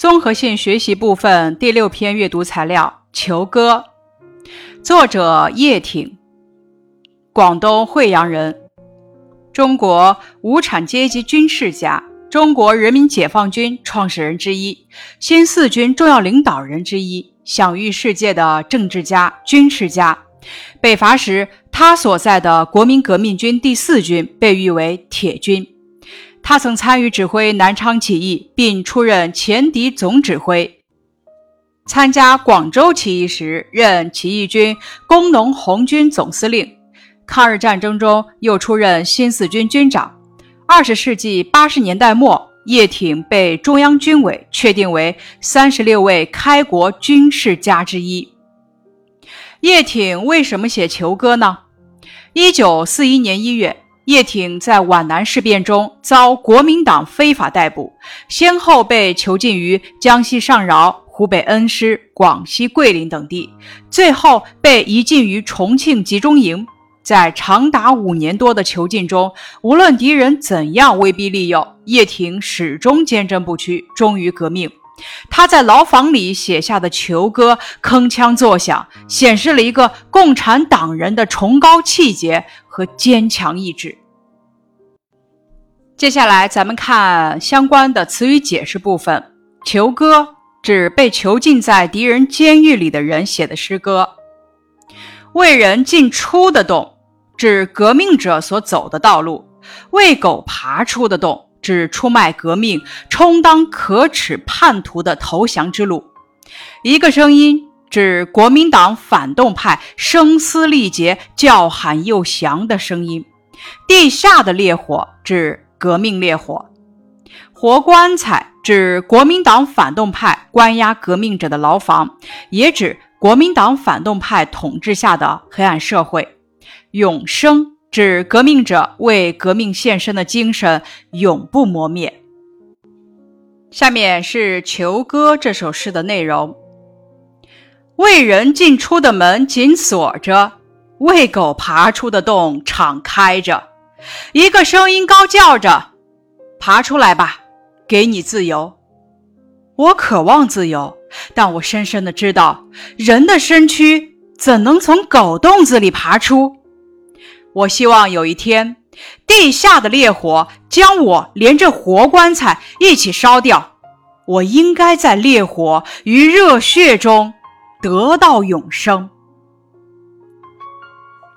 综合性学习部分第六篇阅读材料《求歌》，作者叶挺，广东惠阳人，中国无产阶级军事家，中国人民解放军创始人之一，新四军重要领导人之一，享誉世界的政治家、军事家。北伐时，他所在的国民革命军第四军被誉为“铁军”。他曾参与指挥南昌起义，并出任前敌总指挥。参加广州起义时，任起义军工农红军总司令。抗日战争中，又出任新四军军长。二十世纪八十年代末，叶挺被中央军委确定为三十六位开国军事家之一。叶挺为什么写囚歌呢？一九四一年一月。叶挺在皖南事变中遭国民党非法逮捕，先后被囚禁于江西上饶、湖北恩施、广西桂林等地，最后被移禁于重庆集中营。在长达五年多的囚禁中，无论敌人怎样威逼利诱，叶挺始终坚贞不屈，忠于革命。他在牢房里写下的囚歌铿锵作响，显示了一个共产党人的崇高气节和坚强意志。接下来，咱们看相关的词语解释部分。囚歌指被囚禁在敌人监狱里的人写的诗歌。为人进出的洞指革命者所走的道路。为狗爬出的洞指出卖革命、充当可耻叛徒的投降之路。一个声音指国民党反动派声嘶力竭、叫喊又降的声音。地下的烈火指。革命烈火，活棺材指国民党反动派关押革命者的牢房，也指国民党反动派统治下的黑暗社会。永生指革命者为革命献身的精神永不磨灭。下面是《囚歌》这首诗的内容：为人进出的门紧锁着，为狗爬出的洞敞开着。一个声音高叫着：“爬出来吧，给你自由。”我渴望自由，但我深深的知道，人的身躯怎能从狗洞子里爬出？我希望有一天，地下的烈火将我连着活棺材一起烧掉。我应该在烈火与热血中得到永生。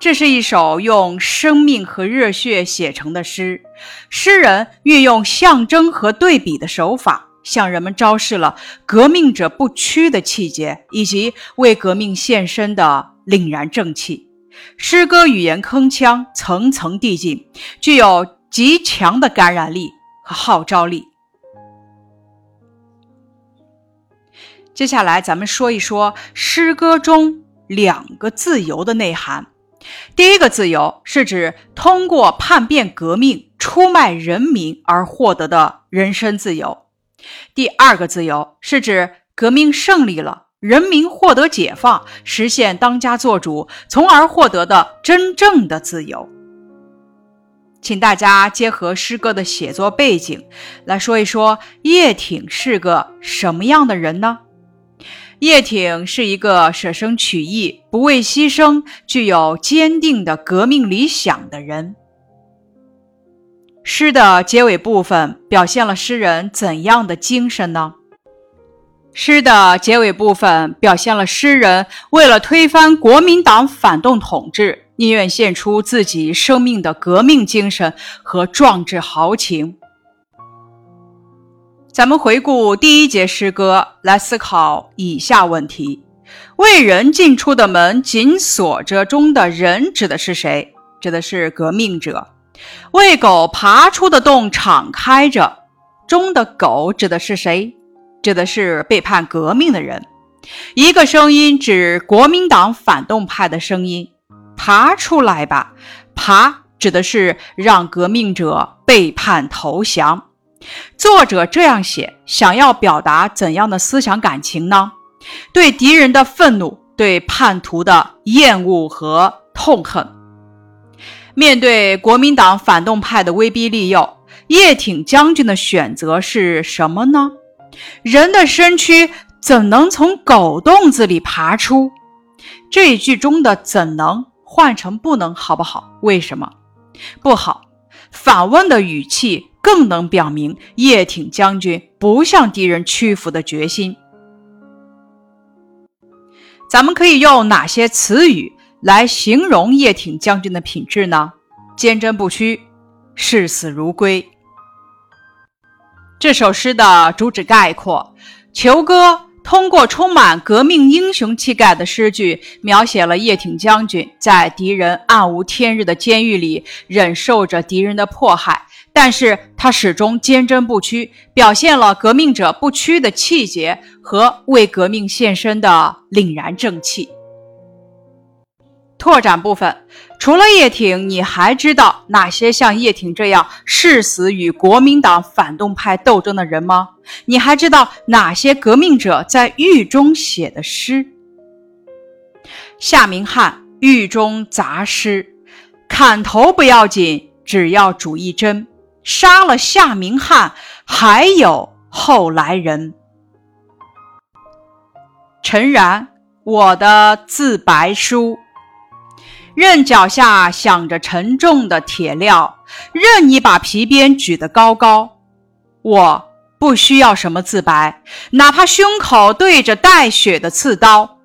这是一首用生命和热血写成的诗，诗人运用象征和对比的手法，向人们昭示了革命者不屈的气节以及为革命献身的凛然正气。诗歌语言铿锵，层层递进，具有极强的感染力和号召力。接下来，咱们说一说诗歌中两个自由的内涵。第一个自由是指通过叛变革命、出卖人民而获得的人身自由；第二个自由是指革命胜利了，人民获得解放，实现当家作主，从而获得的真正的自由。请大家结合诗歌的写作背景来说一说叶挺是个什么样的人呢？叶挺是一个舍生取义、不畏牺牲、具有坚定的革命理想的人。诗的结尾部分表现了诗人怎样的精神呢？诗的结尾部分表现了诗人为了推翻国民党反动统治，宁愿献出自己生命的革命精神和壮志豪情。咱们回顾第一节诗歌，来思考以下问题：为人进出的门紧锁着中的人指的是谁？指的是革命者。为狗爬出的洞敞开着，中的狗指的是谁？指的是背叛革命的人。一个声音指国民党反动派的声音，爬出来吧。爬指的是让革命者背叛投降。作者这样写，想要表达怎样的思想感情呢？对敌人的愤怒，对叛徒的厌恶和痛恨。面对国民党反动派的威逼利诱，叶挺将军的选择是什么呢？人的身躯怎能从狗洞子里爬出？这一句中的“怎能”换成“不能”，好不好？为什么不好？反问的语气更能表明叶挺将军不向敌人屈服的决心。咱们可以用哪些词语来形容叶挺将军的品质呢？坚贞不屈，视死如归。这首诗的主旨概括，《求歌》通过充满革命英雄气概的诗句，描写了叶挺将军在敌人暗无天日的监狱里忍受着敌人的迫害。但是他始终坚贞不屈，表现了革命者不屈的气节和为革命献身的凛然正气。拓展部分，除了叶挺，你还知道哪些像叶挺这样誓死与国民党反动派斗争的人吗？你还知道哪些革命者在狱中写的诗？夏明翰狱中杂诗：砍头不要紧，只要主一针。杀了夏明翰，还有后来人。陈然，我的自白书。任脚下响着沉重的铁镣，任你把皮鞭举得高高，我不需要什么自白，哪怕胸口对着带血的刺刀。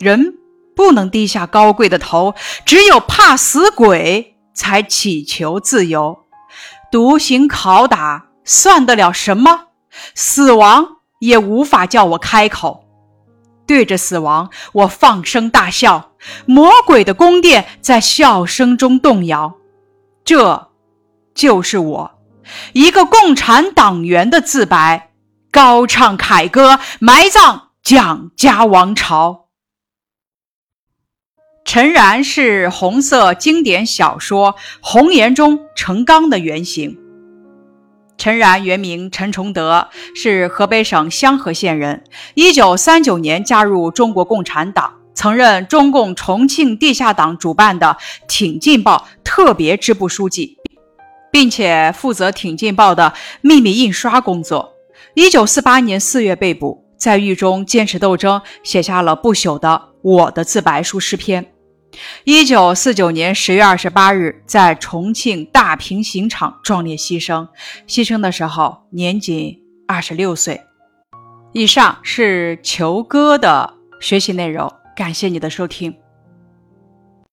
人不能低下高贵的头，只有怕死鬼才祈求自由。独行拷打算得了什么？死亡也无法叫我开口。对着死亡，我放声大笑。魔鬼的宫殿在笑声中动摇。这，就是我，一个共产党员的自白，高唱凯歌，埋葬蒋家王朝。陈然是红色经典小说《红岩》中陈刚的原型。陈然原名陈崇德，是河北省香河县人。一九三九年加入中国共产党，曾任中共重庆地下党主办的《挺进报》特别支部书记，并且负责《挺进报》的秘密印刷工作。一九四八年四月被捕，在狱中坚持斗争，写下了不朽的《我的自白书》诗篇。一九四九年十月二十八日，在重庆大平刑场壮烈牺牲，牺牲的时候年仅二十六岁。以上是求哥的学习内容，感谢你的收听。